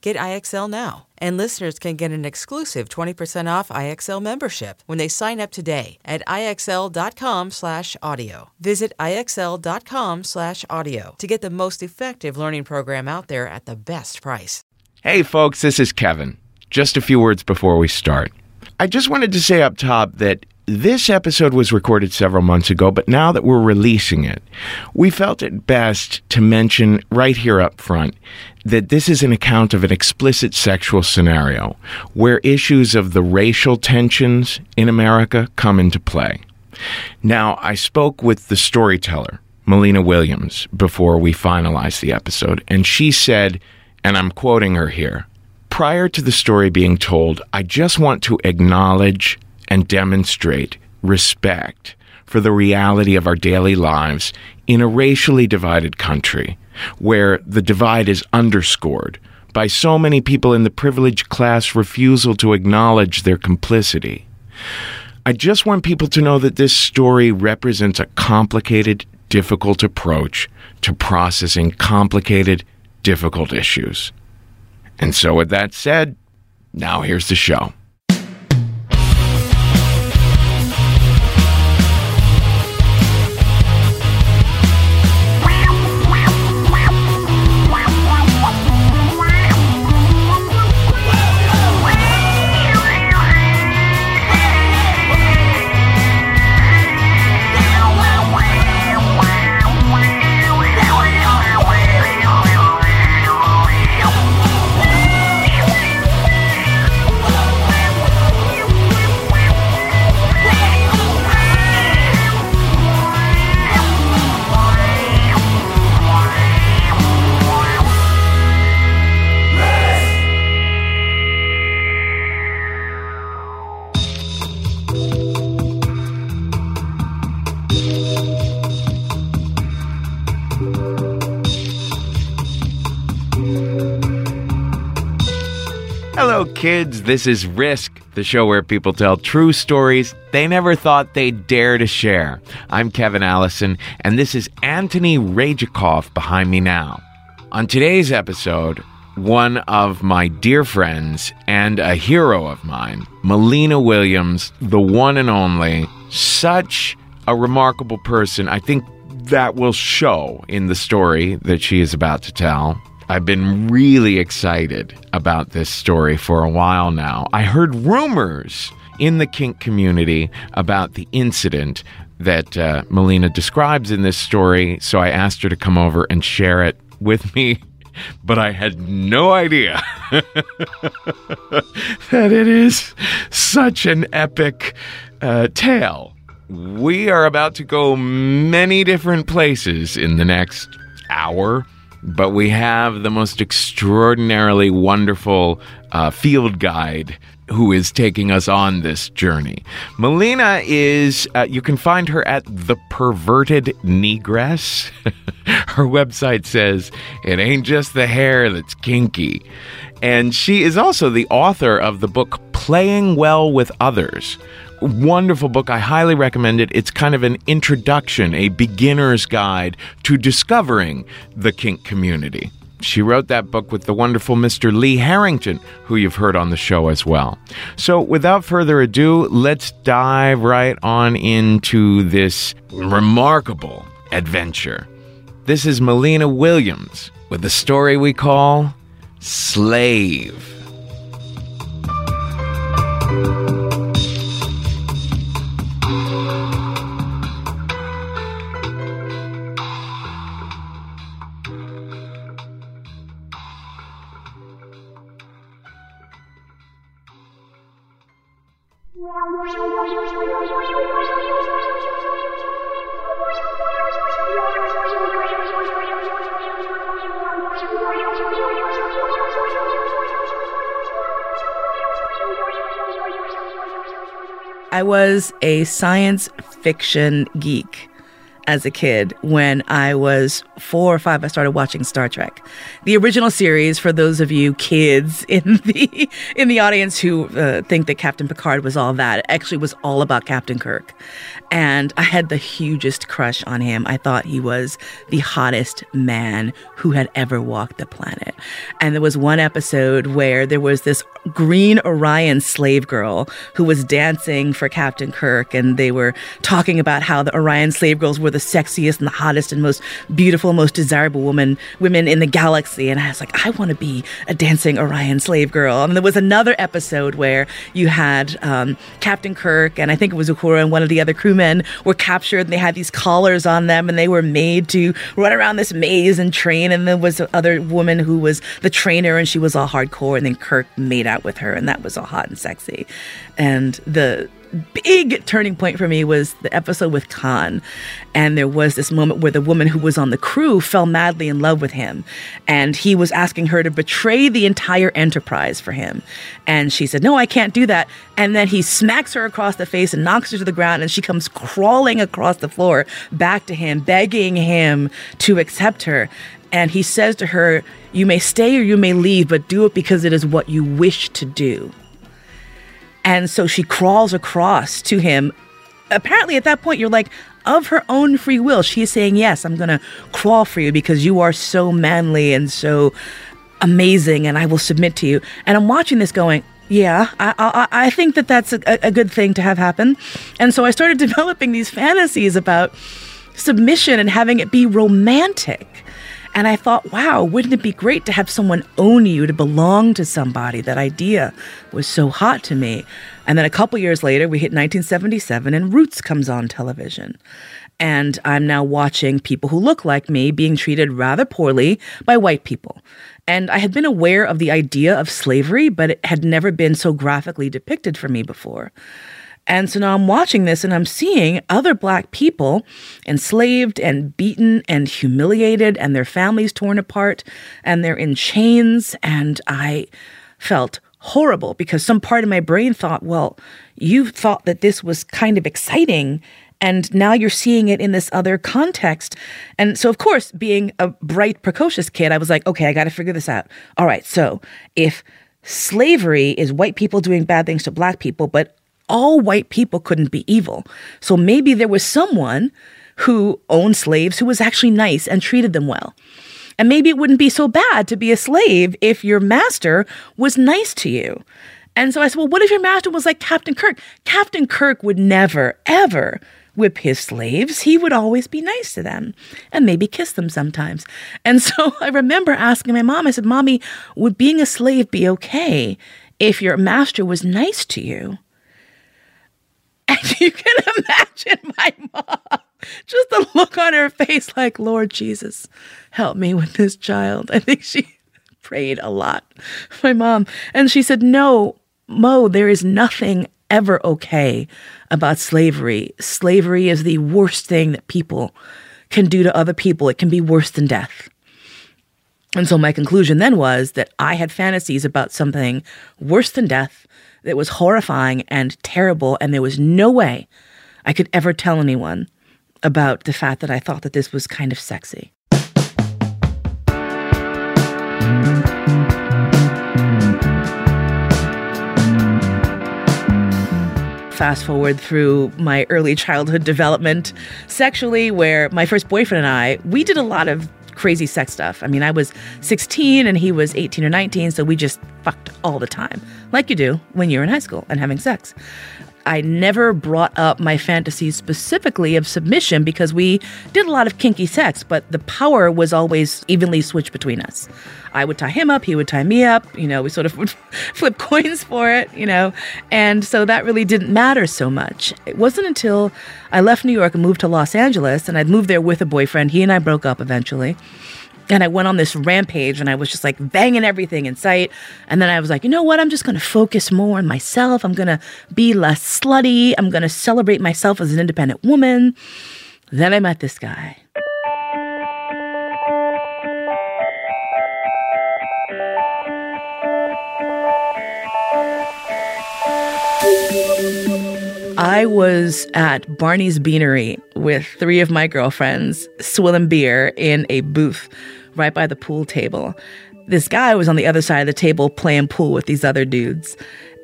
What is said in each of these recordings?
Get IXL now. And listeners can get an exclusive 20% off IXL membership when they sign up today at IXL.com slash audio. Visit IXL.com slash audio to get the most effective learning program out there at the best price. Hey, folks, this is Kevin. Just a few words before we start. I just wanted to say up top that this episode was recorded several months ago, but now that we're releasing it, we felt it best to mention right here up front that this is an account of an explicit sexual scenario where issues of the racial tensions in America come into play. Now, I spoke with the storyteller, Mollena Williams, before we finalized the episode, and she said, and I'm quoting her here prior to the story being told, I just want to acknowledge and demonstrate respect for the reality of our daily lives in a racially divided country where the divide is underscored by so many people in the privileged class refusal to acknowledge their complicity. I just want people to know that this story represents a complicated, difficult approach to processing complicated, difficult issues. And so, with that said, now here's the show. Kids. This is Risk, the show where people tell true stories they never thought they'd dare to share. I'm Kevin Allison, and this is Anthony Rajikoff behind me now. On today's episode, one of my dear friends and a hero of mine, Mollena Williams, the one and only, such a remarkable person. I think that will show in the story that she is about to tell. I've been really excited about this story for a while now. I heard rumors in the kink community about the incident that uh, Mollena describes in this story, so I asked her to come over and share it with me. But I had no idea that it is such an epic uh, tale. We are about to go many different places in the next hour but we have the most extraordinarily wonderful uh, field guide who is taking us on this journey. Mollena is, uh, you can find her at The Perverted Negress. her website says, It ain't just the hair that's kinky. And she is also the author of the book Playing Well with Others. Wonderful book. I highly recommend it. It's kind of an introduction, a beginner's guide to discovering the kink community. She wrote that book with the wonderful Mr. Lee Harrington, who you've heard on the show as well. So, without further ado, let's dive right on into this remarkable adventure. This is Mollena Williams with the story we call Slave. Was a science fiction geek as a kid when I was four or five. I started watching Star Trek, the original series. For those of you kids in the in the audience who uh, think that Captain Picard was all that, it actually was all about Captain Kirk, and I had the hugest crush on him. I thought he was the hottest man who had ever walked the planet. And there was one episode where there was this green Orion slave girl who was dancing for Captain Kirk, and they were talking about how the Orion slave girls were the sexiest and the hottest and most beautiful, most desirable woman women in the galaxy. And I was like, I want to be a dancing Orion slave girl. And there was another episode where you had um, Captain Kirk and I think it was Uhura and one of the other crewmen were captured and they had these collars on them and they were made to run around this maze and train. And there was other woman who was the trainer and she was all hardcore. And then Kirk made out with her and that was all hot and sexy. And the big turning point for me was the episode with Khan. And there was this moment where the woman who was on the crew fell madly in love with him. And he was asking her to betray the entire enterprise for him. And she said, No, I can't do that. And then he smacks her across the face and knocks her to the ground. And she comes crawling across the floor back to him, begging him to accept her. And he says to her, You may stay or you may leave, but do it because it is what you wish to do. And so she crawls across to him. Apparently, at that point, you're like, of her own free will, she's saying, Yes, I'm going to crawl for you because you are so manly and so amazing, and I will submit to you. And I'm watching this going, yeah, I, I, I think that that's a, a good thing to have happen. And so I started developing these fantasies about submission and having it be romantic. And I thought, wow, wouldn't it be great to have someone own you, to belong to somebody? That idea was so hot to me. And then a couple years later, we hit 1977 and Roots comes on television. And I'm now watching people who look like me being treated rather poorly by white people. And I had been aware of the idea of slavery, but it had never been so graphically depicted for me before. And so now I'm watching this and I'm seeing other black people enslaved and beaten and humiliated and their families torn apart and they're in chains. And I felt horrible because some part of my brain thought, well, you thought that this was kind of exciting. And now you're seeing it in this other context. And so, of course, being a bright, precocious kid, I was like, okay, I got to figure this out. All right, so if slavery is white people doing bad things to black people, but all white people couldn't be evil. So maybe there was someone who owned slaves who was actually nice and treated them well. And maybe it wouldn't be so bad to be a slave if your master was nice to you. And so I said, well, what if your master was like Captain Kirk? Captain Kirk would never, ever whip his slaves. He would always be nice to them and maybe kiss them sometimes. And so I remember asking my mom, I said, Mommy, would being a slave be okay if your master was nice to you? And you can imagine my mom, just the look on her face like, Lord Jesus, help me with this child. I think she prayed a lot, my mom. And she said, No, Mo, there is nothing ever okay about slavery. Slavery is the worst thing that people can do to other people, it can be worse than death. And so my conclusion then was that I had fantasies about something worse than death It was horrifying and terrible, and there was no way I could ever tell anyone about the fact that I thought that this was kind of sexy. fast forward through my early childhood development sexually, where my first boyfriend and I, we did a lot of crazy sex stuff. I mean, I was 16 and he was 18 or 19, so we just fucked all the time, like you do when you're in high school and having sex. I never brought up my fantasies specifically of submission because we did a lot of kinky sex, but the power was always evenly switched between us. I would tie him up, he would tie me up, you know, we sort of would flip coins for it, you know, and so that really didn't matter so much. It wasn't until I left New York and moved to Los Angeles, and I'd moved there with a boyfriend. He and I broke up eventually. And I went on this rampage and I was just like banging everything in sight. And then I was like, you know what? I'm just going to focus more on myself. I'm going to be less slutty. I'm going to celebrate myself as an independent woman. Then I met this guy. I was at Barney's Beanery with three of my girlfriends, swilling beer in a booth right by the pool table. This guy was on the other side of the table playing pool with these other dudes.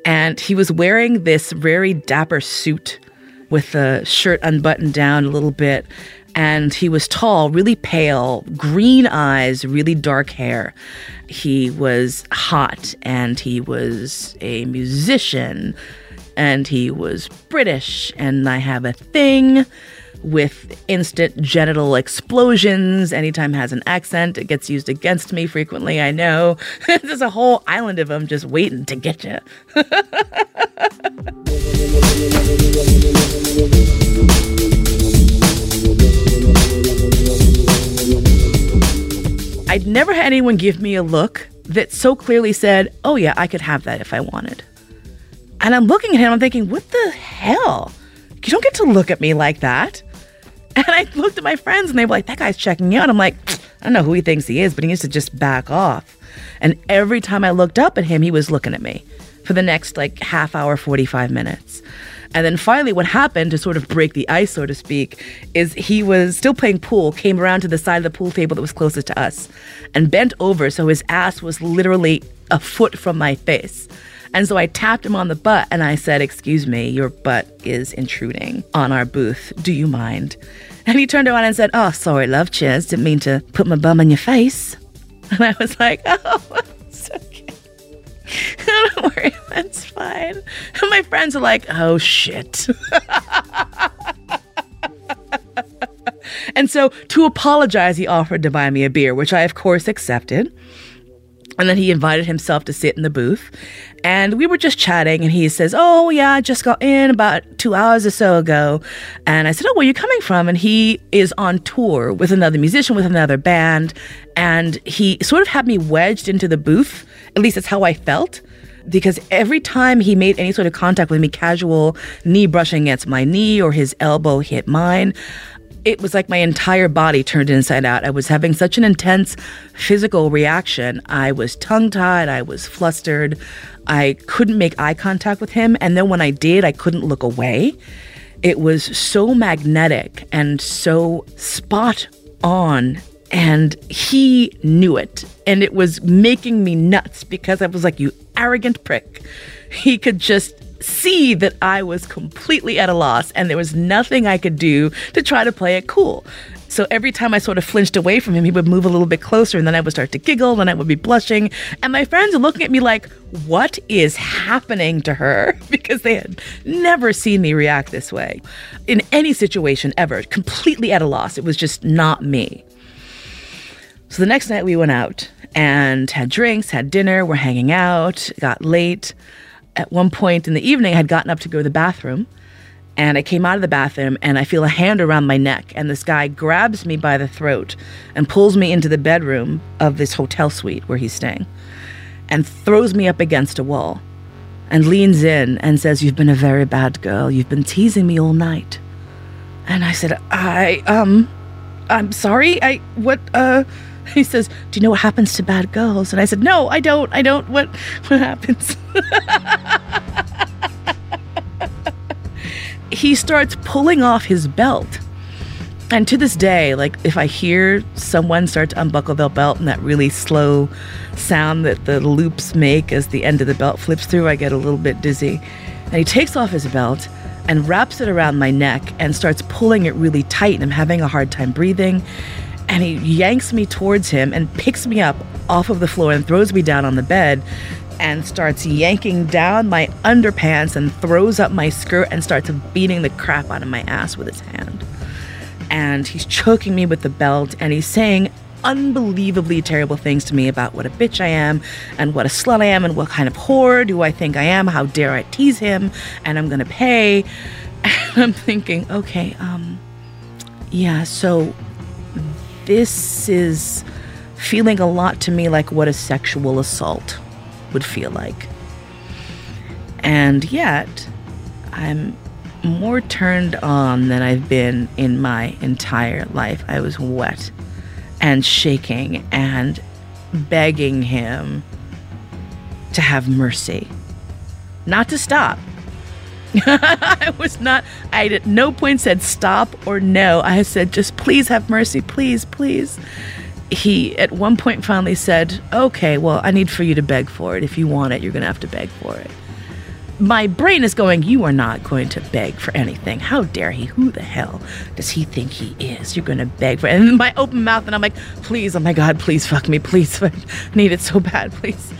And he was wearing this very dapper suit with the shirt unbuttoned down a little bit. And he was tall, really pale, green eyes, really dark hair. He was hot and he was a musician and he was British. And I have a thing with instant genital explosions. Anytime has an accent, it gets used against me frequently. I know. There's a whole island of them just waiting to get you. I'd never had anyone give me a look that so clearly said, oh, yeah, I could have that if I wanted. And I'm looking at him, I'm thinking, what the hell? You don't get to look at me like that. And I looked at my friends and they were like, that guy's checking out. I'm like, I don't know who he thinks he is, but he needs to just back off. And every time I looked up at him, he was looking at me for the next like half hour, 45 minutes. And then finally, what happened to sort of break the ice, so to speak, is he was still playing pool, came around to the side of the pool table that was closest to us, and bent over so his ass was literally a foot from my face. And so I tapped him on the butt and I said, Excuse me, your butt is intruding on our booth. Do you mind? And he turned around and said, Oh, sorry, love, cheers. Didn't mean to put my bum in your face. And I was like, Oh, it's okay. Don't worry, that's fine. And my friends are like, Oh, shit. and so to apologize, he offered to buy me a beer, which I, of course, accepted. And then he invited himself to sit in the booth. And we were just chatting, and he says, Oh, yeah, I just got in about two hours or so ago. And I said, Oh, where are you coming from? And he is on tour with another musician, with another band. And he sort of had me wedged into the booth. At least that's how I felt. Because every time he made any sort of contact with me, casual knee brushing against my knee or his elbow hit mine, it was like my entire body turned inside out. I was having such an intense physical reaction. I was tongue tied, I was flustered, I couldn't make eye contact with him. And then when I did, I couldn't look away. It was so magnetic and so spot on. And he knew it. And it was making me nuts because I was like, you arrogant prick. He could just see that I was completely at a loss and there was nothing I could do to try to play it cool. So every time I sort of flinched away from him, he would move a little bit closer and then I would start to giggle and I would be blushing. And my friends are looking at me like, what is happening to her? Because they had never seen me react this way in any situation ever, completely at a loss. It was just not me. So the next night we went out and had drinks, had dinner, we're hanging out, got late at one point in the evening, I had gotten up to go to the bathroom. And I came out of the bathroom and I feel a hand around my neck. And this guy grabs me by the throat and pulls me into the bedroom of this hotel suite where he's staying and throws me up against a wall and leans in and says, You've been a very bad girl. You've been teasing me all night. And I said, I, um, I'm sorry. I, what, uh, he says, Do you know what happens to bad girls? And I said, No, I don't. I don't. What, what happens? he starts pulling off his belt. And to this day, like if I hear someone start to unbuckle their belt and that really slow sound that the loops make as the end of the belt flips through, I get a little bit dizzy. And he takes off his belt and wraps it around my neck and starts pulling it really tight. And I'm having a hard time breathing. And he yanks me towards him and picks me up off of the floor and throws me down on the bed and starts yanking down my underpants and throws up my skirt and starts beating the crap out of my ass with his hand. And he's choking me with the belt and he's saying unbelievably terrible things to me about what a bitch I am and what a slut I am and what kind of whore do I think I am. How dare I tease him and I'm to pay. And I'm thinking, okay, um, yeah, so this is feeling a lot to me like what a sexual assault would feel like. And yet, I'm more turned on than I've been in my entire life. I was wet and shaking and begging him to have mercy, not to stop. I was not, I at no point said stop or no. I said, just please have mercy, please, please. He at one point finally said, okay, well, I need for you to beg for it. If you want it, you're going to have to beg for it my brain is going, You are not going to beg for anything. How dare he? Who the hell does he think he is? You're going to beg for it. And my open mouth, and I'm like, Please, oh my God, please fuck me, please. I need it so bad, please.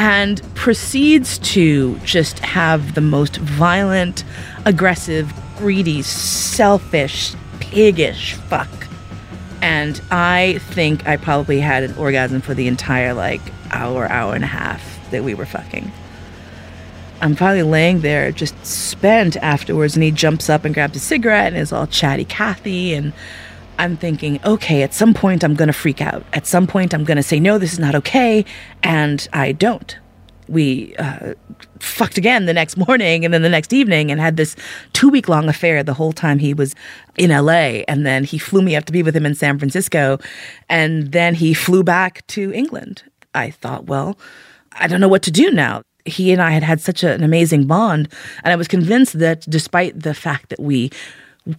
And proceeds to just have the most violent, aggressive, greedy, selfish, piggish fuck. And I think I probably had an orgasm for the entire like hour, hour and a half that we were fucking. I'm finally laying there just spent afterwards, and he jumps up and grabs a cigarette and is all chatty Cathy. And I'm thinking, okay, at some point I'm going to freak out. At some point I'm going to say, no, this is not okay. And I don't. We uh, fucked again the next morning and then the next evening and had this two week long affair the whole time he was in LA. And then he flew me up to be with him in San Francisco. And then he flew back to England. I thought, well, I don't know what to do now he and I had had such an amazing bond. And I was convinced that despite the fact that we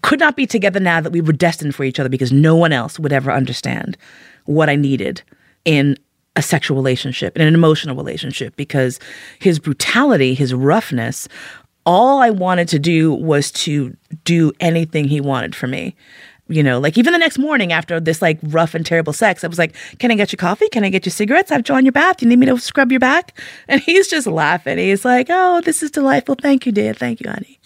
could not be together now, that we were destined for each other because no one else would ever understand what I needed in a sexual relationship, in an emotional relationship, because his brutality, his roughness, all I wanted to do was to do anything he wanted for me you know, like even the next morning after this like rough and terrible sex, I was like, "Can I get you coffee? Can I get you cigarettes? I've joined your bath. Do You need me to scrub your back?" And he's just laughing. He's like, "Oh, this is delightful. Thank you, dear. Thank you, honey."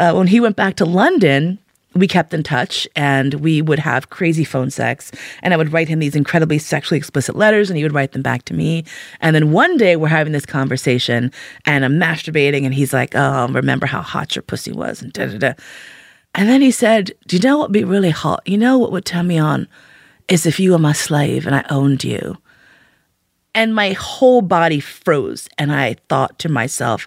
Uh, when he went back to London, we kept in touch and we would have crazy phone sex. And I would write him these incredibly sexually explicit letters and he would write them back to me. And then one day we're having this conversation and I'm masturbating and he's like, Oh, remember how hot your pussy was and da da da. And then he said, Do you know what would be really hot? You know what would turn me on? Is if you were my slave and I owned you. And my whole body froze. And I thought to myself,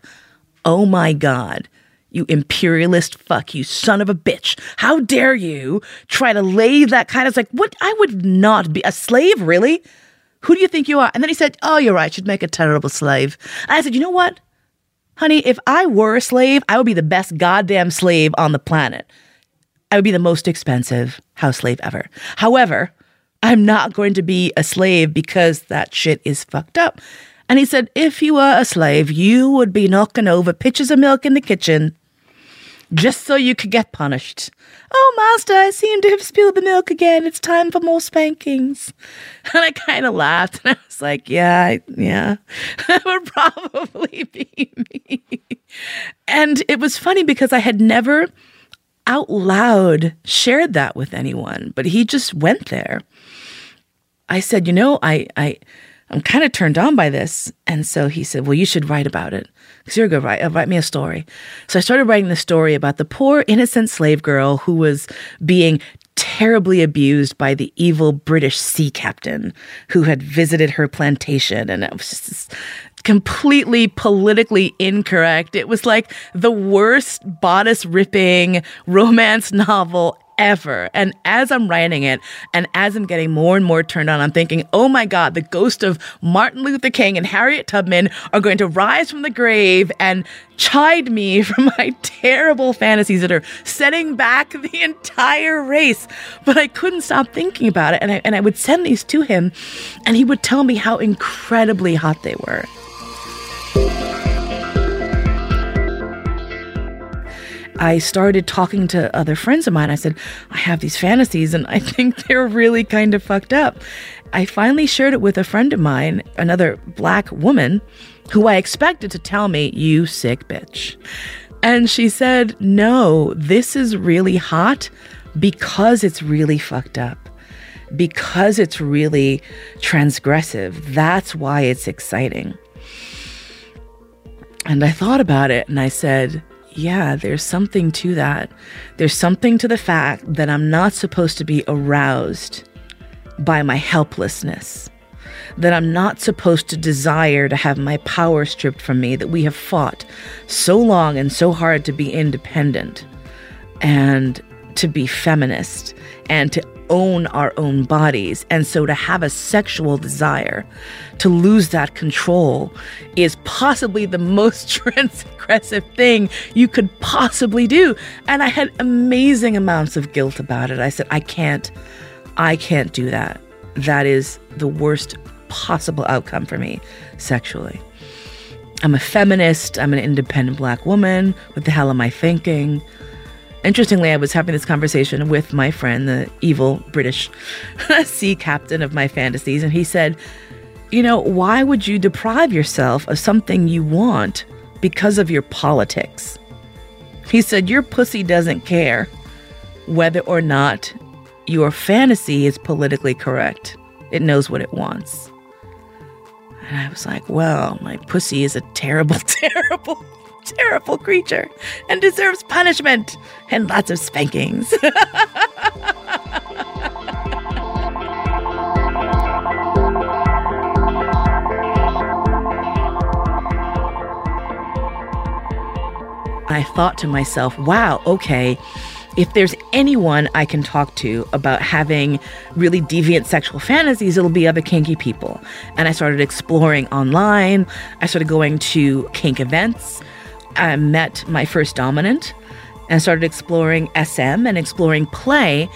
Oh my God, you imperialist fuck, you son of a bitch. How dare you try to lay that kind of like, what? I would not be a slave, really? Who do you think you are? And then he said, Oh, you're right. You'd make a terrible slave. And I said, You know what? Honey, if I were a slave, I would be the best goddamn slave on the planet. I would be the most expensive house slave ever. However, I'm not going to be a slave because that shit is fucked up. And he said, if you were a slave, you would be knocking over pitchers of milk in the kitchen just so you could get punished. Oh, master, I seem to have spilled the milk again. It's time for more spankings. And I kind of laughed and I was like, yeah, I, yeah, that would probably be me. And it was funny because I had never out loud shared that with anyone, but he just went there. I said, you know, I, I, I'm kind of turned on by this. And so he said, Well, you should write about it. Because you're a good writer. Uh, write me a story. So I started writing the story about the poor, innocent slave girl who was being terribly abused by the evil British sea captain who had visited her plantation. And it was just completely politically incorrect. It was like the worst bodice ripping romance novel ever. And as I'm writing it and as I'm getting more and more turned on, I'm thinking, oh my God, the ghost of Martin Luther King and Harriet Tubman are going to rise from the grave and chide me for my terrible fantasies that are setting back the entire race. But I couldn't stop thinking about it. And I, and I would send these to him and he would tell me how incredibly hot they were. I started talking to other friends of mine. I said, I have these fantasies and I think they're really kind of fucked up. I finally shared it with a friend of mine, another black woman, who I expected to tell me, You sick bitch. And she said, No, this is really hot because it's really fucked up. Because it's really transgressive. That's why it's exciting. And I thought about it and I said, yeah, there's something to that. There's something to the fact that I'm not supposed to be aroused by my helplessness, that I'm not supposed to desire to have my power stripped from me, that we have fought so long and so hard to be independent and to be feminist and to own our own bodies. And so to have a sexual desire, to lose that control, is possibly the most transgressive thing you could possibly do. And I had amazing amounts of guilt about it. I said, I can't, I can't do that. That is the worst possible outcome for me sexually. I'm a feminist. I'm an independent black woman. What the hell am I thinking? Interestingly, I was having this conversation with my friend, the evil British sea captain of my fantasies, and he said, You know, why would you deprive yourself of something you want because of your politics? He said, Your pussy doesn't care whether or not your fantasy is politically correct, it knows what it wants. And I was like, Well, my pussy is a terrible, terrible terrible creature and deserves punishment and lots of spankings. I thought to myself, wow, okay, if there's anyone I can talk to about having really deviant sexual fantasies, it'll be other kinky people. And I started exploring online. I started going to kink events. I met my first dominant and started exploring SM and exploring play.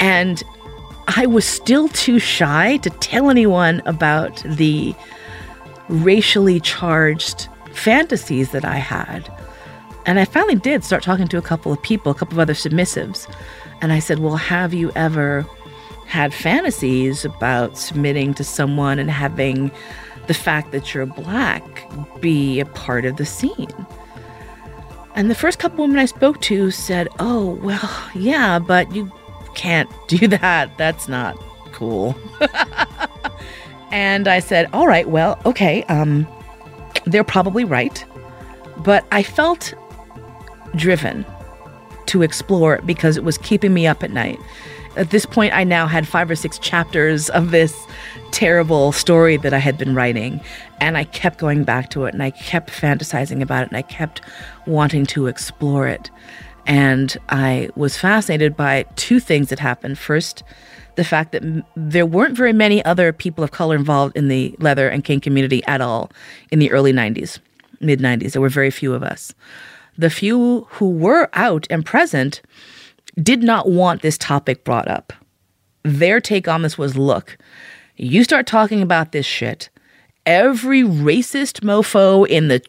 And I was still too shy to tell anyone about the racially charged fantasies that I had. And I finally did start talking to a couple of people, a couple of other submissives. And I said, Well, have you ever had fantasies about submitting to someone and having the fact that you're black be a part of the scene? And the first couple women I spoke to said, Oh, well, yeah, but you can't do that. That's not cool. and I said, All right, well, okay, um, they're probably right. But I felt driven to explore because it was keeping me up at night. At this point, I now had five or six chapters of this terrible story that I had been writing. And I kept going back to it and I kept fantasizing about it and I kept wanting to explore it. And I was fascinated by two things that happened. First, the fact that m- there weren't very many other people of color involved in the leather and kink community at all in the early 90s, mid 90s. There were very few of us. The few who were out and present did not want this topic brought up. Their take on this was look, you start talking about this shit, every racist mofo in the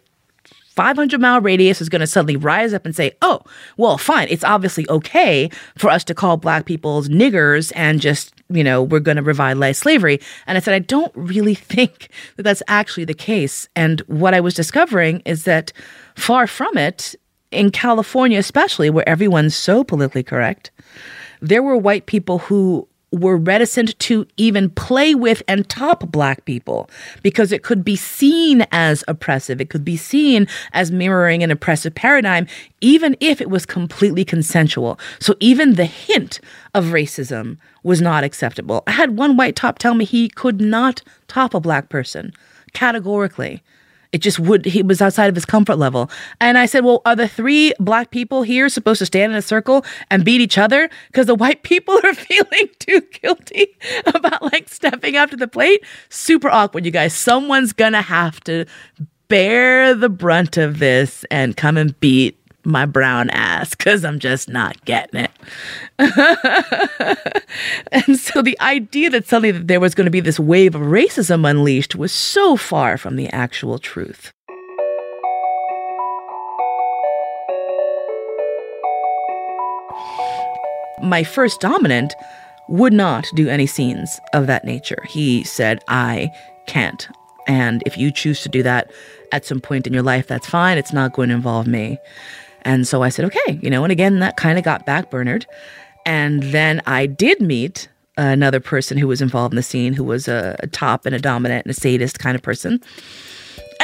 500 mile radius is going to suddenly rise up and say, oh, well, fine. It's obviously okay for us to call black people's niggers and just, you know, we're going to revitalize slavery. And I said, I don't really think that that's actually the case. And what I was discovering is that far from it, in California, especially where everyone's so politically correct, there were white people who were reticent to even play with and top black people because it could be seen as oppressive. It could be seen as mirroring an oppressive paradigm, even if it was completely consensual. So even the hint of racism was not acceptable. I had one white top tell me he could not top a black person categorically. It just would, he was outside of his comfort level. And I said, Well, are the three black people here supposed to stand in a circle and beat each other? Because the white people are feeling too guilty about like stepping up to the plate. Super awkward, you guys. Someone's gonna have to bear the brunt of this and come and beat my brown ass because I'm just not getting it. and so the idea that suddenly that there was going to be this wave of racism unleashed was so far from the actual truth. My first dominant would not do any scenes of that nature. He said, I can't. And if you choose to do that at some point in your life, that's fine. It's not going to involve me. And so I said, okay, you know, and again, that kind of got backburnered. And then I did meet another person who was involved in the scene who was a, a top and a dominant and a sadist kind of person.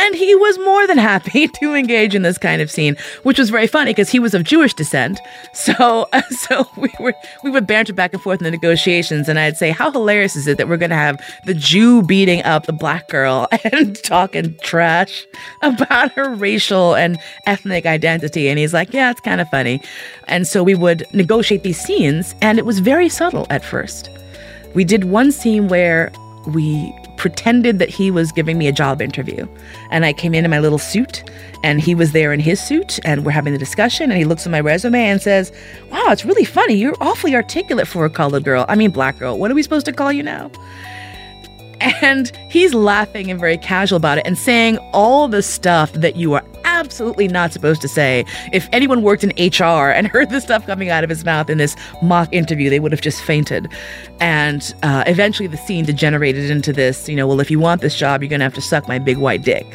And he was more than happy to engage in this kind of scene, which was very funny because he was of Jewish descent. So, so we were we would banter back and forth in the negotiations, and I'd say, "How hilarious is it that we're going to have the Jew beating up the black girl and talking trash about her racial and ethnic identity?" And he's like, "Yeah, it's kind of funny." And so we would negotiate these scenes, and it was very subtle at first. We did one scene where we pretended that he was giving me a job interview. And I came in in my little suit, and he was there in his suit, and we're having the discussion. And he looks at my resume and says, Wow, it's really funny. You're awfully articulate for a colored girl. I mean, black girl. What are we supposed to call you now? And he's laughing and very casual about it and saying all the stuff that you are absolutely not supposed to say. If anyone worked in HR and heard the stuff coming out of his mouth in this mock interview, they would have just fainted. And uh, eventually the scene degenerated into this, you know, well, if you want this job, you're going to have to suck my big white dick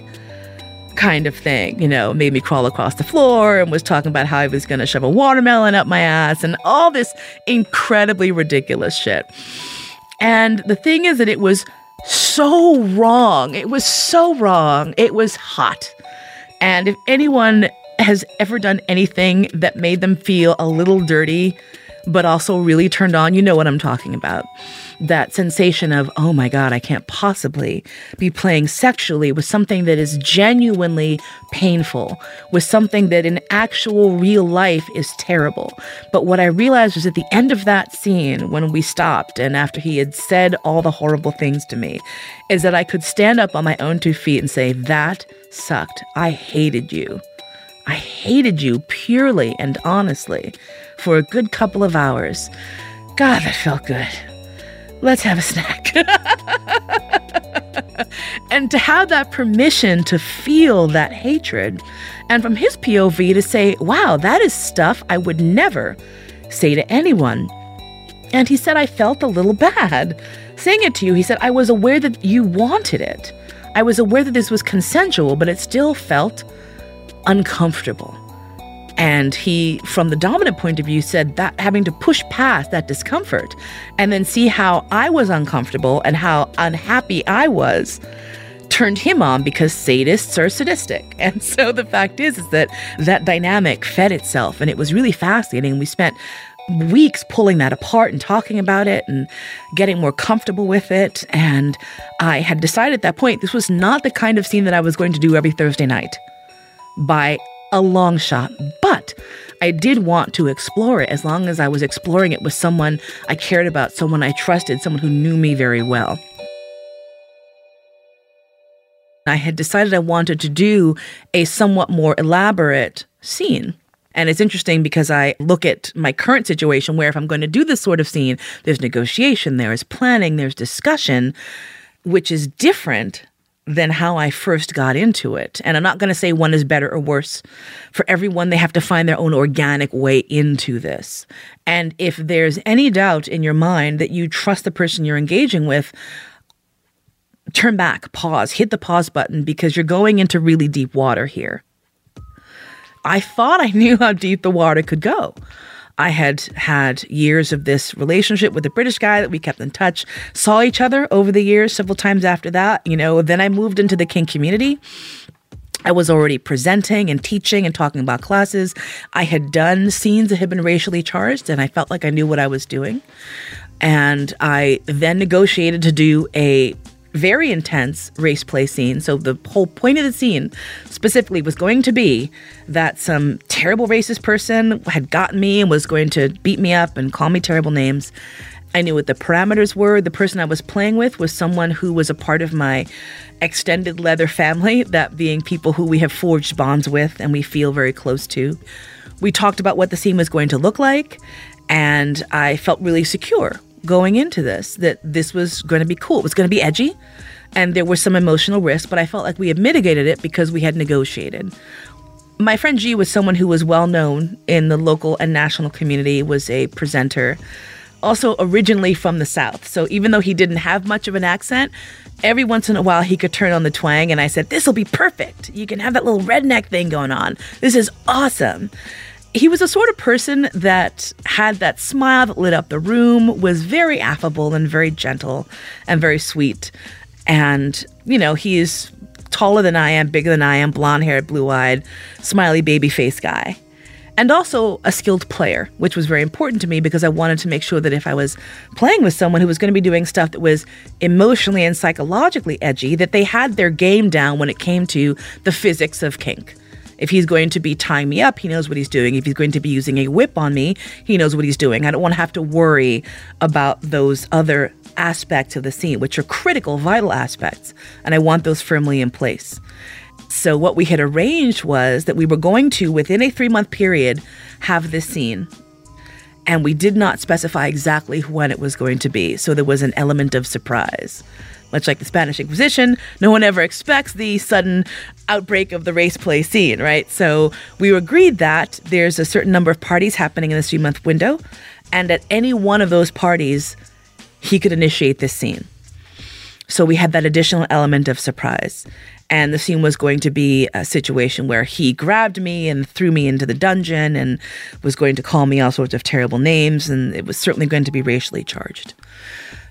kind of thing, you know, made me crawl across the floor and was talking about how he was going to shove a watermelon up my ass and all this incredibly ridiculous shit. And the thing is that it was so wrong. It was so wrong. It was hot. And if anyone has ever done anything that made them feel a little dirty, but also really turned on, you know what I'm talking about. That sensation of, oh my God, I can't possibly be playing sexually with something that is genuinely painful, with something that in actual real life is terrible. But what I realized was at the end of that scene, when we stopped and after he had said all the horrible things to me, is that I could stand up on my own two feet and say, that sucked. I hated you. I hated you purely and honestly for a good couple of hours. God, that felt good. Let's have a snack. and to have that permission to feel that hatred, and from his POV to say, wow, that is stuff I would never say to anyone. And he said, I felt a little bad saying it to you. He said, I was aware that you wanted it. I was aware that this was consensual, but it still felt uncomfortable. And he, from the dominant point of view, said that having to push past that discomfort and then see how I was uncomfortable and how unhappy I was turned him on because sadists are sadistic. And so the fact is, is that that dynamic fed itself and it was really fascinating. We spent weeks pulling that apart and talking about it and getting more comfortable with it. And I had decided at that point this was not the kind of scene that I was going to do every Thursday night by a long shot. But I did want to explore it as long as I was exploring it with someone I cared about, someone I trusted, someone who knew me very well. I had decided I wanted to do a somewhat more elaborate scene. And it's interesting because I look at my current situation where if I'm going to do this sort of scene, there's negotiation, there's planning, there's discussion, which is different than how I first got into it. And I'm not going to say one is better or worse. For everyone, they have to find their own organic way into this. And if there's any doubt in your mind that you trust the person you're engaging with, turn back, pause, hit the pause button because you're going into really deep water here. I thought I knew how deep the water could go. I had had years of this relationship with a British guy that we kept in touch, saw each other over the years several times after that. You know, then I moved into the kink community. I was already presenting and teaching and talking about classes. I had done scenes that had been racially charged, and I felt like I knew what I was doing. And I then negotiated to do a very intense race play scene. So the whole point of the scene specifically was going to be that some terrible racist person had gotten me and was going to beat me up and call me terrible names. I knew what the parameters were. The person I was playing with was someone who was a part of my extended leather family, that being people who we have forged bonds with and we feel very close to. We talked about what the scene was going to look like, and I felt really secure going into this that this was going to be cool. It was going to be edgy, and there was some emotional risk, but I felt like we had mitigated it because we had negotiated. My friend G was someone who was well known in the local and national community, was a presenter, also originally from the South. So even though he didn't have much of an accent, every once in a while he could turn on the twang, and I said, This will be perfect. You can have that little redneck thing going on. This is awesome he was a sort of person that had that smile that lit up the room, was very affable and very gentle and very sweet. And, you know, he's taller than I am, bigger than I am, blonde haired, blue eyed, smiley baby face guy. And also a skilled player, which was very important to me because I wanted to make sure that if I was playing with someone who was going to be doing stuff that was emotionally and psychologically edgy, that they had their game down when it came to the physics of kink. If he's going to be tying me up, he knows what he's doing. If he's going to be using a whip on me, he knows what he's doing. I don't want to have to worry about those other aspects of the scene, which are critical, vital aspects. And I want those firmly in place. So, what we had arranged was that we were going to, within a three month period, have this scene. And we did not specify exactly when it was going to be. So, there was an element of surprise. Much like the Spanish Inquisition, no one ever expects the sudden outbreak of the race play scene, right? So we agreed that there's a certain number of parties happening in this three month window, and at any one of those parties, he could initiate this scene. So we had that additional element of surprise. And the scene was going to be a situation where he grabbed me and threw me into the dungeon and was going to call me all sorts of terrible names. And it was certainly going to be racially charged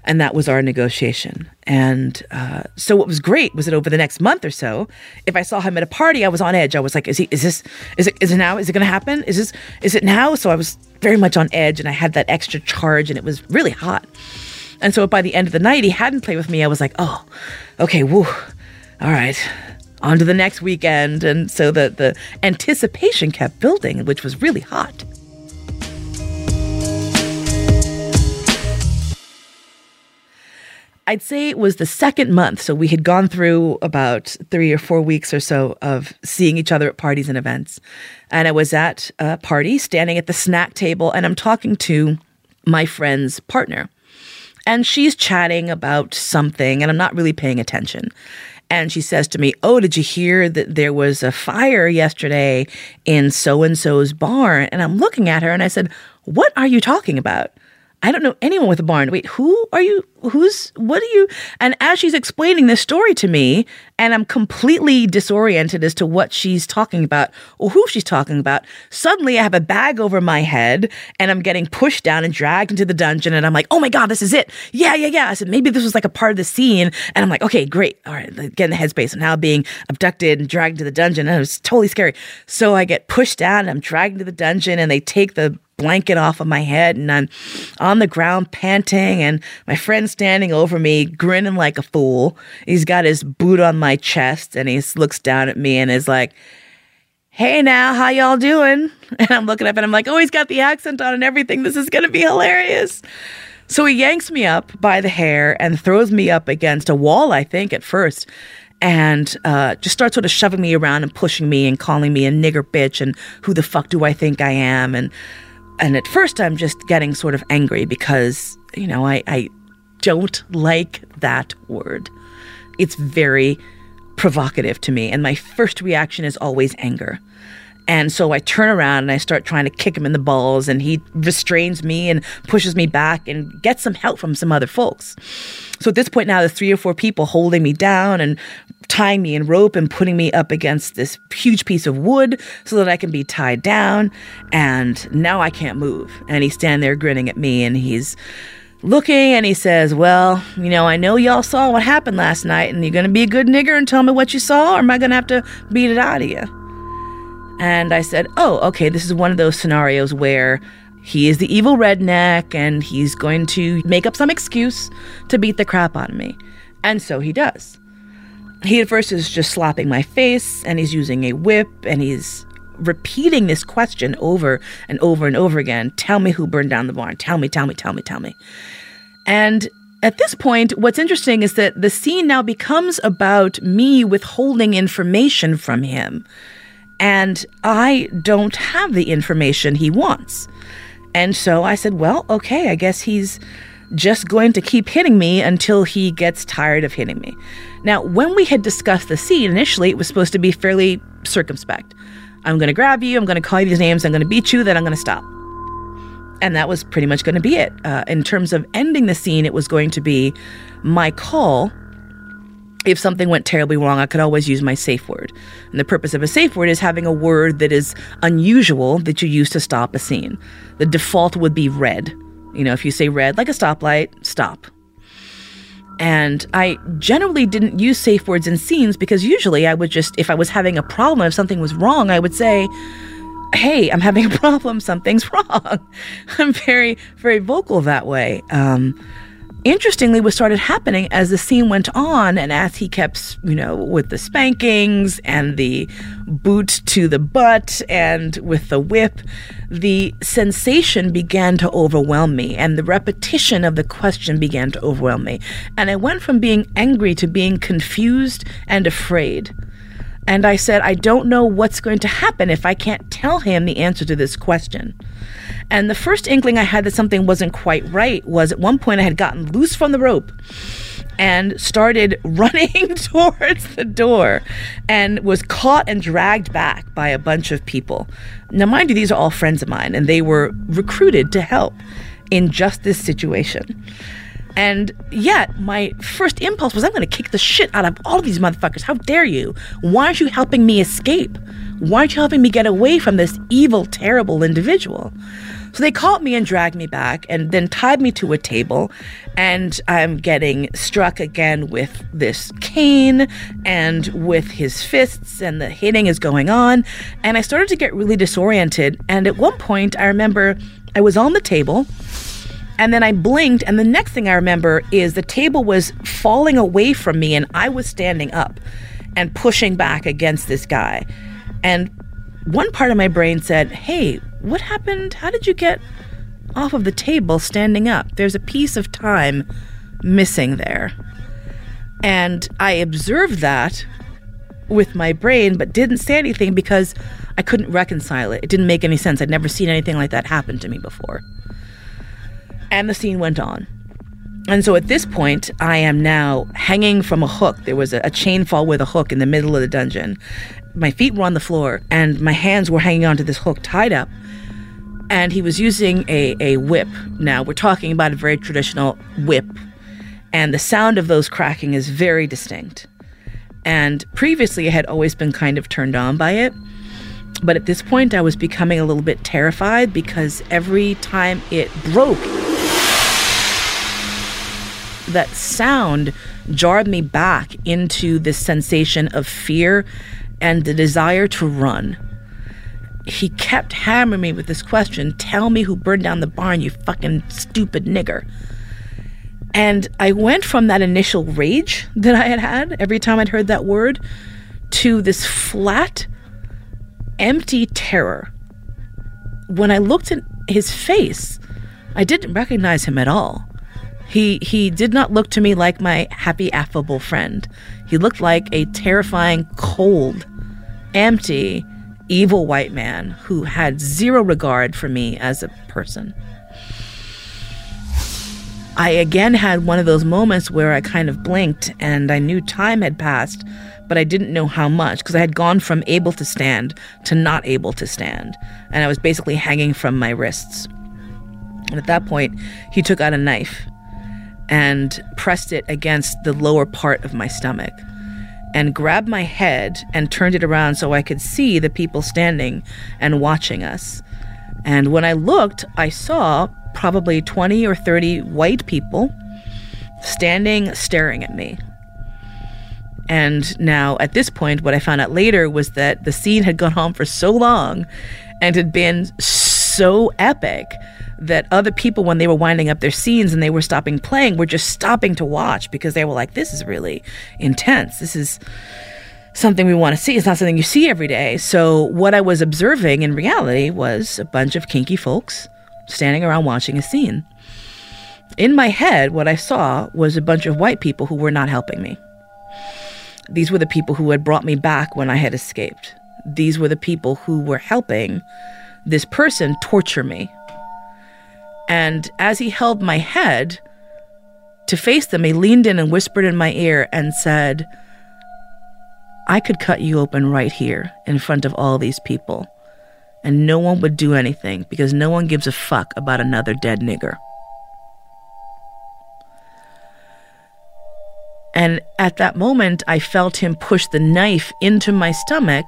and that was our negotiation. And uh, so, what was great was that over the next month or so, if I saw him at a party, I was on edge. I was like, "Is he? Is this? Is it? Is it now? Is it going to happen? Is this? Is it now?" So I was very much on edge, and I had that extra charge, and it was really hot. And so, by the end of the night, he hadn't played with me. I was like, "Oh, okay, woo, all right." On to the next weekend. And so the, the anticipation kept building, which was really hot. I'd say it was the second month. So we had gone through about three or four weeks or so of seeing each other at parties and events. And I was at a party standing at the snack table and I'm talking to my friend's partner. And she's chatting about something and I'm not really paying attention. And she says to me, Oh, did you hear that there was a fire yesterday in so and so's barn? And I'm looking at her and I said, What are you talking about? I don't know anyone with a barn. Wait, who are you? Who's, what are you? And as she's explaining this story to me, and I'm completely disoriented as to what she's talking about or who she's talking about, suddenly I have a bag over my head and I'm getting pushed down and dragged into the dungeon. And I'm like, oh my God, this is it. Yeah, yeah, yeah. I said, maybe this was like a part of the scene. And I'm like, okay, great. All right, get in the headspace. I'm now being abducted and dragged into the dungeon. And it was totally scary. So I get pushed down and I'm dragged into the dungeon and they take the blanket off of my head and I'm on the ground panting and my friend standing over me grinning like a fool. He's got his boot on my chest and he looks down at me and is like, Hey now, how y'all doing? And I'm looking up and I'm like, Oh, he's got the accent on and everything. This is going to be hilarious. So he yanks me up by the hair and throws me up against a wall, I think, at first and uh, just starts sort of shoving me around and pushing me and calling me a nigger bitch and who the fuck do I think I am and and at first I'm just getting sort of angry because, you know, I, I don't like that word. It's very provocative to me. And my first reaction is always anger. And so I turn around and I start trying to kick him in the balls, and he restrains me and pushes me back and gets some help from some other folks. So at this point now, there's three or four people holding me down and tying me in rope and putting me up against this huge piece of wood so that I can be tied down. And now I can't move. And he's standing there grinning at me and he's looking and he says, Well, you know, I know y'all saw what happened last night and you're going to be a good nigger and tell me what you saw or am I going to have to beat it out of you? And I said, Oh, okay, this is one of those scenarios where he is the evil redneck and he's going to make up some excuse to beat the crap out of me. And so he does. He at first is just slapping my face and he's using a whip and he's repeating this question over and over and over again Tell me who burned down the barn. Tell me, tell me, tell me, tell me. And at this point, what's interesting is that the scene now becomes about me withholding information from him. And I don't have the information he wants. And so I said, well, okay, I guess he's just going to keep hitting me until he gets tired of hitting me. Now, when we had discussed the scene initially, it was supposed to be fairly circumspect. I'm going to grab you, I'm going to call you these names, I'm going to beat you, then I'm going to stop. And that was pretty much going to be it. Uh, in terms of ending the scene, it was going to be my call. If something went terribly wrong, I could always use my safe word. And the purpose of a safe word is having a word that is unusual that you use to stop a scene. The default would be red. You know, if you say red, like a stoplight, stop. And I generally didn't use safe words in scenes because usually I would just, if I was having a problem, if something was wrong, I would say, Hey, I'm having a problem, something's wrong. I'm very, very vocal that way. Um, interestingly, what started happening as the scene went on and as he kept, you know, with the spankings and the boot to the butt and with the whip, the sensation began to overwhelm me and the repetition of the question began to overwhelm me. And I went from being angry to being confused and afraid. And I said, I don't know what's going to happen if I can't tell him the answer to this question. And the first inkling I had that something wasn't quite right was at one point I had gotten loose from the rope and started running towards the door and was caught and dragged back by a bunch of people. Now, mind you, these are all friends of mine, and they were recruited to help in just this situation. And yet, my first impulse was, I'm going to kick the shit out of all of these motherfuckers. How dare you? Why aren't you helping me escape? Why aren't you helping me get away from this evil, terrible individual? So they caught me and dragged me back and then tied me to a table. And I'm getting struck again with this cane and with his fists, and the hitting is going on. And I started to get really disoriented. And at one point, I remember I was on the table. And then I blinked, and the next thing I remember is the table was falling away from me, and I was standing up and pushing back against this guy. And one part of my brain said, Hey, what happened? How did you get off of the table standing up? There's a piece of time missing there. And I observed that with my brain, but didn't say anything because I couldn't reconcile it. It didn't make any sense. I'd never seen anything like that happen to me before. And the scene went on. And so at this point, I am now hanging from a hook. There was a, a, chain fall with a hook in the middle of the dungeon. My feet were on the floor, and my hands were hanging onto this hook tied up and he was using a, a whip. Now, we're talking about a very traditional whip, and the sound of those cracking is very distinct. And previously, I had always been kind of turned on by it. But at this point, I was becoming a little bit terrified because every time it broke, that sound jarred me back into this sensation of fear and the desire to run he kept hammering me with this question Tell me who burned down the barn, you fucking stupid nigger. And I went from that initial rage that I had had every time I'd heard that word to this flat, empty terror. When I looked at his face, I didn't recognize him at all. He he did not look to me like my happy affable friend. He looked like a terrifying cold, empty, evil white man who had zero regard for me as a person. I again had one of those moments where I kind of blinked and I knew time had passed, but I didn't know how much because I had gone from able to stand to not able to stand. And I was basically hanging from my wrists. And at that point, he took out a knife and pressed it against the lower part of my stomach and grabbed my head and turned it around so I could see the people standing and watching us. And when I looked, I saw probably 20 or 30 white people standing staring at me. And now, at this point, what I found out later was that the scene had gone on for so long and had been so epic that other people, when they were winding up their scenes and they were stopping playing, were just stopping to watch because they were like, this is really intense. This is something we want to see. It's not something you see every day. So, what I was observing in reality was a bunch of kinky folks standing around watching a scene. In my head, what I saw was a bunch of white people who were not helping me. These were the people who had brought me back when I had escaped. These were the people who were helping this person torture me. And as he held my head to face them, he leaned in and whispered in my ear and said, I could cut you open right here in front of all these people, and no one would do anything because no one gives a fuck about another dead nigger. And at that moment, I felt him push the knife into my stomach,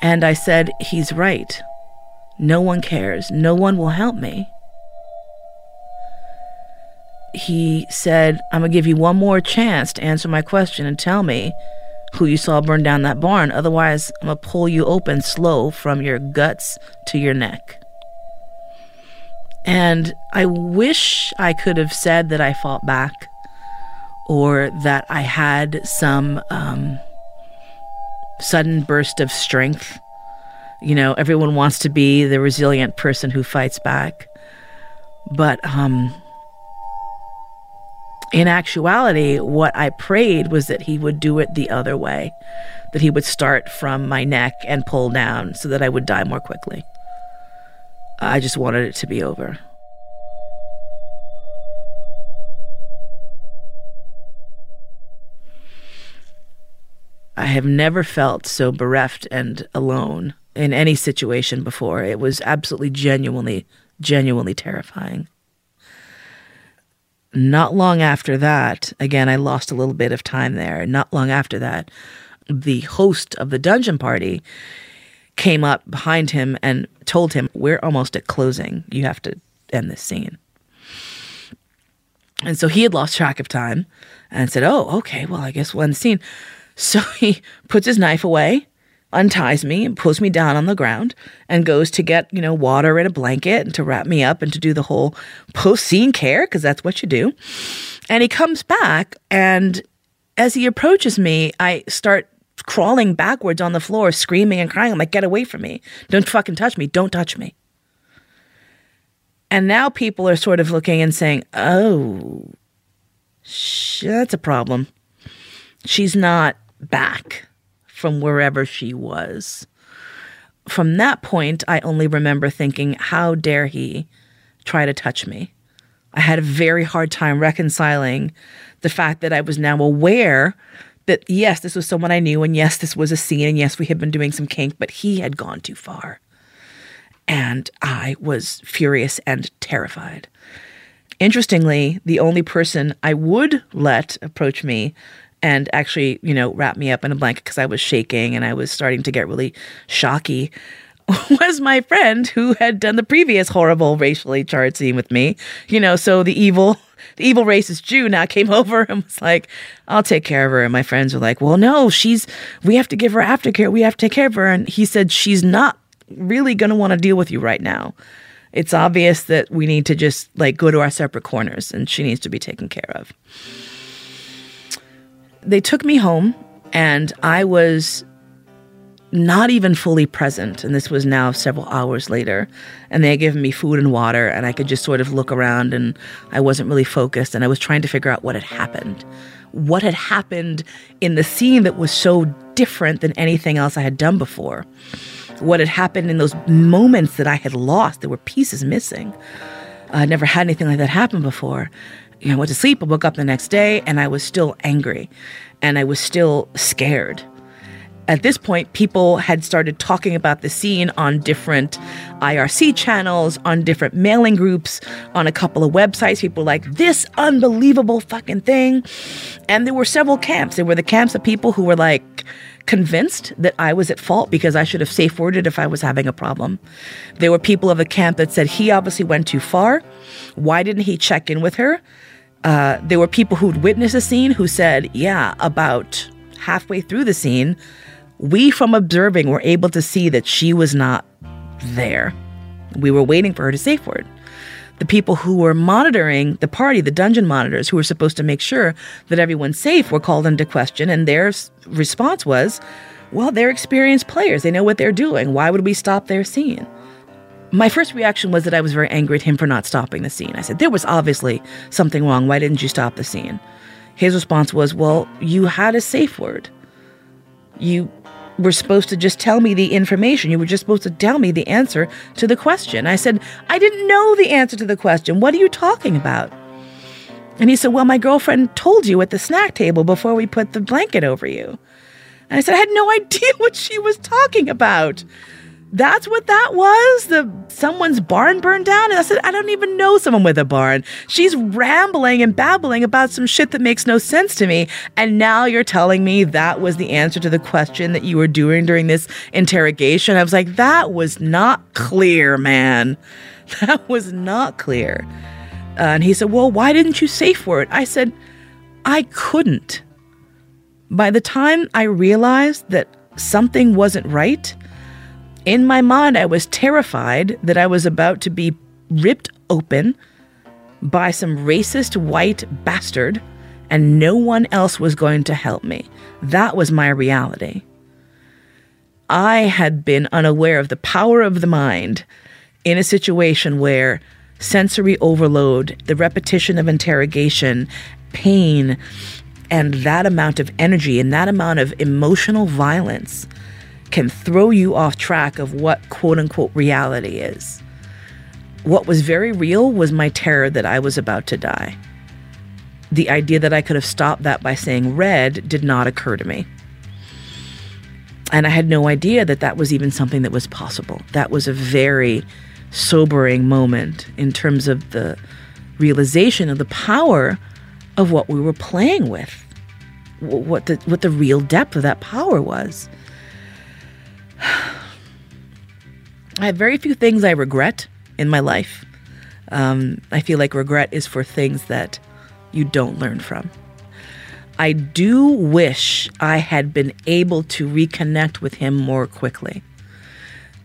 and I said, He's right. No one cares. No one will help me. He said, I'm going to give you one more chance to answer my question and tell me who you saw burn down that barn. Otherwise, I'm going to pull you open slow from your guts to your neck. And I wish I could have said that I fought back or that I had some um, sudden burst of strength. You know, everyone wants to be the resilient person who fights back. But um, in actuality, what I prayed was that he would do it the other way, that he would start from my neck and pull down so that I would die more quickly. I just wanted it to be over. I have never felt so bereft and alone in any situation before. It was absolutely genuinely, genuinely terrifying not long after that, again, I lost a little bit of time there. Not long after that, the host of the dungeon party came up behind him and told him, We're almost at closing. You have to end this scene. And so he had lost track of time and said, Oh, okay, well, I guess we'll end scene. So he puts his knife away unties me and pulls me down on the ground and goes to get, you know, water and a blanket and to wrap me up and to do the whole post scene care because that's what you do. And he comes back and as he approaches me, I start crawling backwards on the floor, screaming and crying. I'm like, get away from me. Don't fucking touch me. Don't touch me. And now people are sort of looking and saying, oh, sh- that's a problem. She's not back from wherever she was. From that point, I only remember thinking, how dare he try to touch me? I had a very hard time reconciling the fact that I was now aware that, yes, this was someone I knew, and yes, this was a scene, and yes, we had been doing some kink, but he had gone too far. And I was furious and terrified. Interestingly, the only person I would let approach me and actually, you know, wrapped me up in a blanket because I was shaking and I was starting to get really shocky was my friend who had done the previous horrible racially charged scene with me. You know, so the evil the evil racist Jew now came over and was like, I'll take care of her. And my friends were like, Well, no, she's we have to give her aftercare. We have to take care of her. And he said, She's not really gonna want to deal with you right now. It's obvious that we need to just like go to our separate corners and she needs to be taken care of they took me home, and I was not even fully present. And this was now several hours later. And they had given me food and water, and I could just sort of look around, and I wasn't really focused. And I was trying to figure out what had happened. What had happened in the scene that was so different than anything else I had done before? What had happened in those moments that I had lost? There were pieces missing. I never had anything like that happen before I went to sleep. I woke up the next day and I was still angry and I was still scared. At this point, people had started talking about the scene on different IRC channels, on different mailing groups, on a couple of websites. People were like, this unbelievable fucking thing. And there were several camps. There were the camps of people who were like, convinced that I was at fault because I should have safe worded if I was having a problem. There were people of the camp that said he obviously went too far. Why didn't he check in with her? Uh, there were people who'd witnessed the scene who said, yeah, about halfway through the scene, we from observing were able to see that she was not there. We were waiting for her to safe word. The people who were monitoring the party, the dungeon monitors who were supposed to make sure that everyone's safe, were called into question, and their response was, well, they're experienced players. They know what they're doing. Why would we stop their scene? My first reaction was that I was very angry at him for not stopping the scene. I said, There was obviously something wrong. Why didn't you stop the scene? His response was, Well, you had a safe word. You were supposed to just tell me the information. You were just supposed to tell me the answer to the question. I said, I didn't know the answer to the question. What are you talking about? And he said, Well, my girlfriend told you at the snack table before we put the blanket over you. And I said, I had no idea what she was talking about. That's what that was? The someone's barn burned down? And I said, I don't even know someone with a barn. She's rambling and babbling about some shit that makes no sense to me. And now you're telling me that was the answer to the question that you were doing during this interrogation. I was like, that was not clear, man. That was not clear. Uh, and he said, Well, why didn't you safe word it? I said, I couldn't. By the time I realized that something wasn't right, in my mind, I was terrified that I was about to be ripped open by some racist white bastard and no one else was going to help me. That was my reality. I had been unaware of the power of the mind in a situation where sensory overload, the repetition of interrogation, pain, and that amount of energy and that amount of emotional violence can throw you off track of what quote unquote reality is. What was very real was my terror that I was about to die. The idea that I could have stopped that by saying red did not occur to me. And I had no idea that that was even something that was possible. That was a very sobering moment in terms of the realization of the power of what we were playing with, what the, what the real depth of that power was. I have very few things I regret in my life. Um, I feel like regret is for things that you don't learn from. I do wish I had been able to reconnect with him more quickly.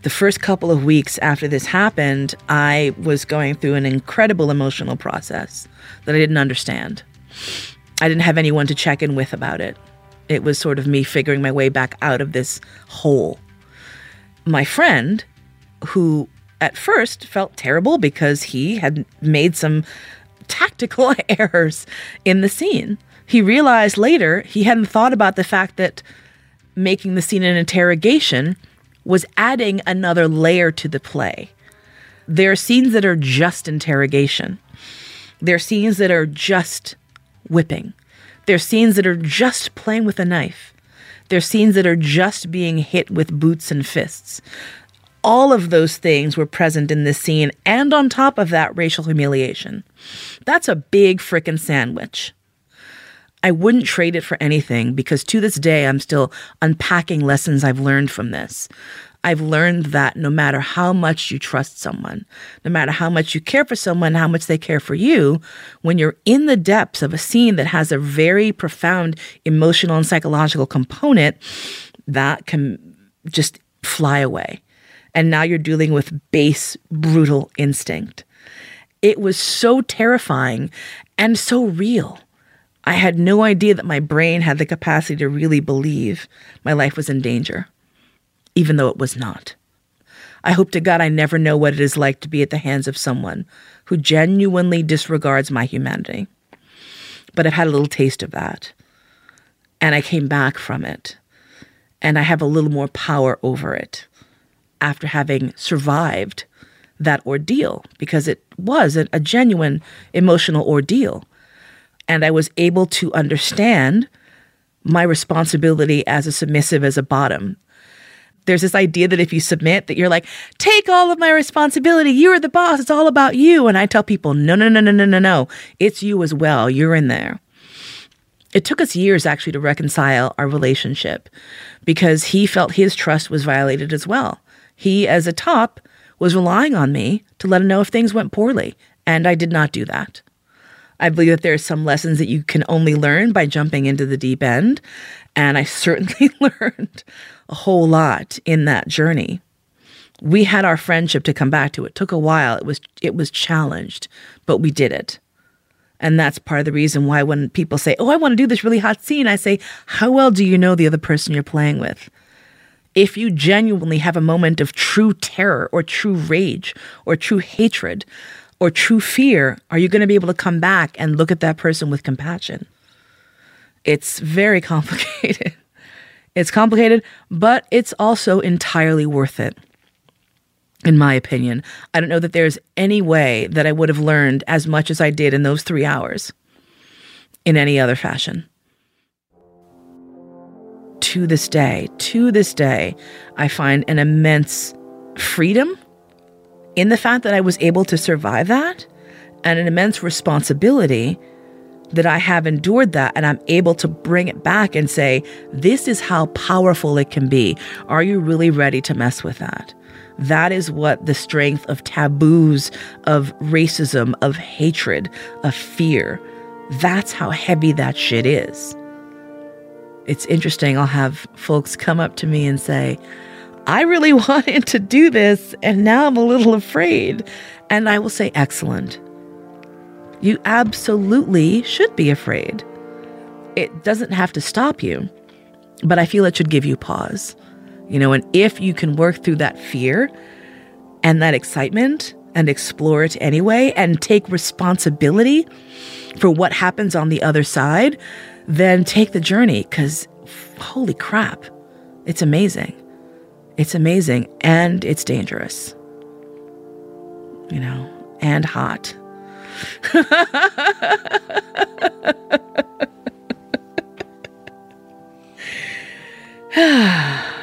The first couple of weeks after this happened, I was going through an incredible emotional process that I didn't understand. I didn't have anyone to check in with about it. It was sort of me figuring my way back out of this hole. My friend, who at first felt terrible because he had made some tactical errors in the scene. He realized later he hadn't thought about the fact that making the scene an interrogation was adding another layer to the play. There are scenes that are just interrogation. There are scenes that are just whipping. There are scenes that are just playing with a knife. There are scenes that are just being hit with boots and fists. All of those things were present in this scene, and on top of that, racial humiliation. That's a big frickin' sandwich. I wouldn't trade it for anything because to this day, I'm still unpacking lessons I've learned from this. I've learned that no matter how much you trust someone, no matter how much you care for someone, how much they care for you, when you're in the depths of a scene that has a very profound emotional and psychological component, that can just fly away and now you're dealing with base, brutal instinct. It was so terrifying and so real. I had no idea that my brain had the capacity to really believe my life was in danger, even though it was not. I hope to God I never know what it is like to be at the hands of someone who genuinely disregards my humanity. But I've had a little taste of that. And I came back from it. And I have a little more power over it after having survived that ordeal because it was a, a genuine emotional ordeal. And I was able to understand my responsibility as a submissive, as a bottom. There's this idea that if you submit, that you're like, take all of my responsibility. You're the boss. It's all about you. And I tell people, no, no, no, no, no, no, no. It's you as well. You're in there. It took us years actually to reconcile our relationship because he felt his trust was violated as well. He, as a top, was relying on me to let him know if things went poorly, and I did not do that. I believe that there are some lessons that you can only learn by jumping into the deep end, and I certainly learned a whole lot in that journey. We had our friendship to come back to. It took a while. It was it was challenged, but we did it. And that's part of the reason why when people say, "Oh, I want to do this really hot scene," I say, "How well do you know the other person you're playing with?" If you genuinely have a moment of true terror or true rage or true hatred or true fear, are you going to be able to come back and look at that person with compassion? It's very complicated. It's complicated, but it's also entirely worth it in my opinion. I don't know that there's any way that I would have learned as much as I did in those three hours in any other fashion. To this day, to this day, I find an immense freedom in the fact that I was able to survive that and an immense responsibility that I have endured that and I'm able to bring it back and say, this is how powerful it can be. Are you really ready to mess with that? That is what the strength of taboos, of racism, of hatred, of fear, that's how heavy that shit is. It's interesting. I'll have folks come up to me and say, I really wanted to do this, and now I'm a little afraid. And I will say, Excellent. You absolutely should be afraid. It doesn't have to stop you, but I feel it should give you pause. You know, and if you can work through that fear and that excitement and explore it anyway and take responsibility for what happens on the other side, then take the journey because holy crap, it's amazing. It's amazing and it's dangerous, you know, and hot.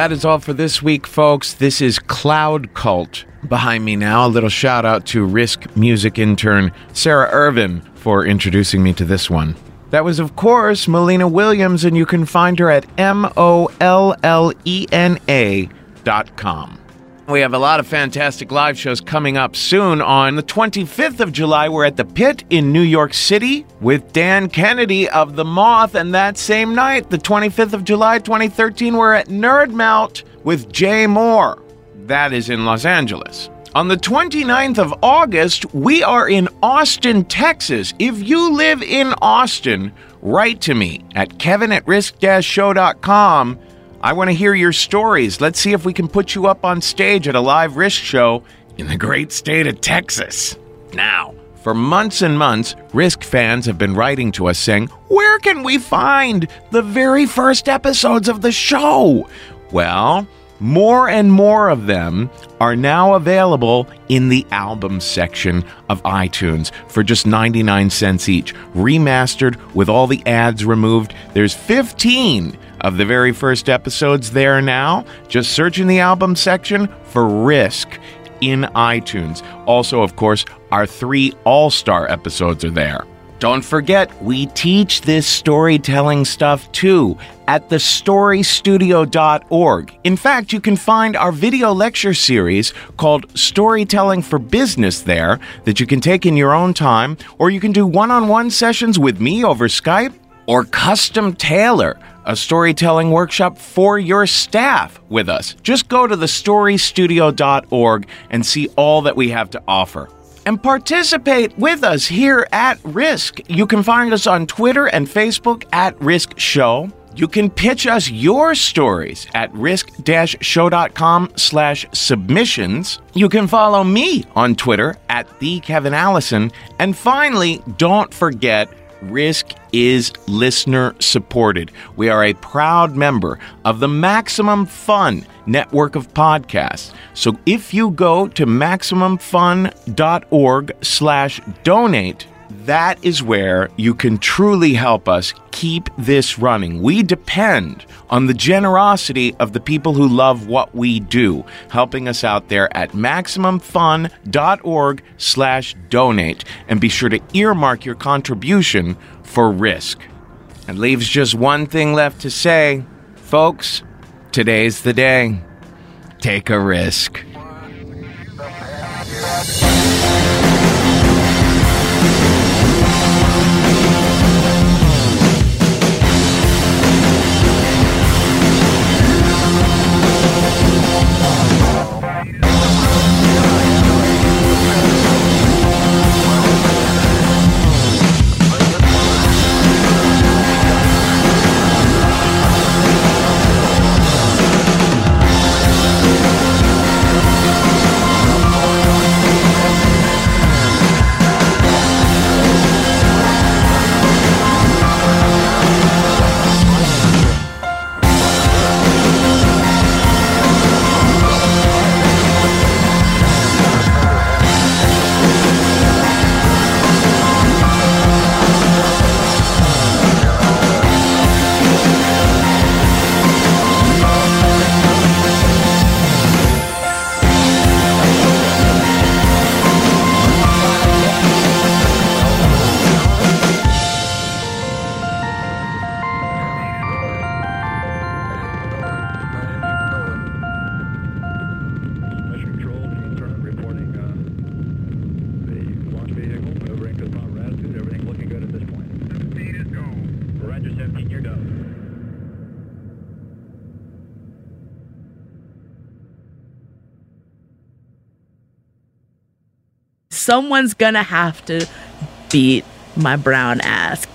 that is all for this week, folks. This is Cloud Cult. Behind me now, a little shout out to Risk music intern Sarah Irvin for introducing me to this one. That was, of course, Mollena Williams, and you can find her at M O L L E N A dot com. We have a lot of fantastic live shows coming up soon. On the 25th of July, we're at the Pit in New York City with Dan Kennedy of The Moth. And that same night, the 25th of July, 2013, we're at Nerd with Jay Mohr. That is in Los Angeles. On the 29th of August, we are in Austin, Texas. If you live in Austin, write to me at kevin at risk-show.com. I want to hear your stories. Let's see if we can put you up on stage at a live risk show in the great state of Texas. Now, for months and months, Risk fans have been writing to us saying, Where can we find the very first episodes of the show? Well, more and more of them are now available in the album section of iTunes for just 99 cents each, remastered with all the ads removed. There's 15 of the very first episodes there now. Just search in the album section for Risk in iTunes. Also, of course, our three All Star episodes are there. Don't forget, we teach this storytelling stuff too at thestorystudio.org. In fact, you can find our video lecture series called Storytelling for Business there that you can take in your own time, or you can do one on one sessions with me over Skype, or custom tailor a storytelling workshop for your staff with us. Just go to thestorystudio.org and see all that we have to offer. And participate with us here at Risk. You can find us on Twitter and Facebook at Risk Show. You can pitch us your stories at risk-show.com slash submissions. You can follow me on Twitter at the Kevin Allison. And finally, don't forget Risk is listener supported. We are a proud member of the Maximum Fun network of podcasts. So if you go to maximumfun.org slash donate, that is where you can truly help us keep this running. We depend on the generosity of the people who love what we do, helping us out there at maximumfun.org slash donate. And be sure to earmark your contribution for risk. And leaves just one thing left to say. Folks, today's the day. Take a risk. Someone's gonna have to beat my brown ass.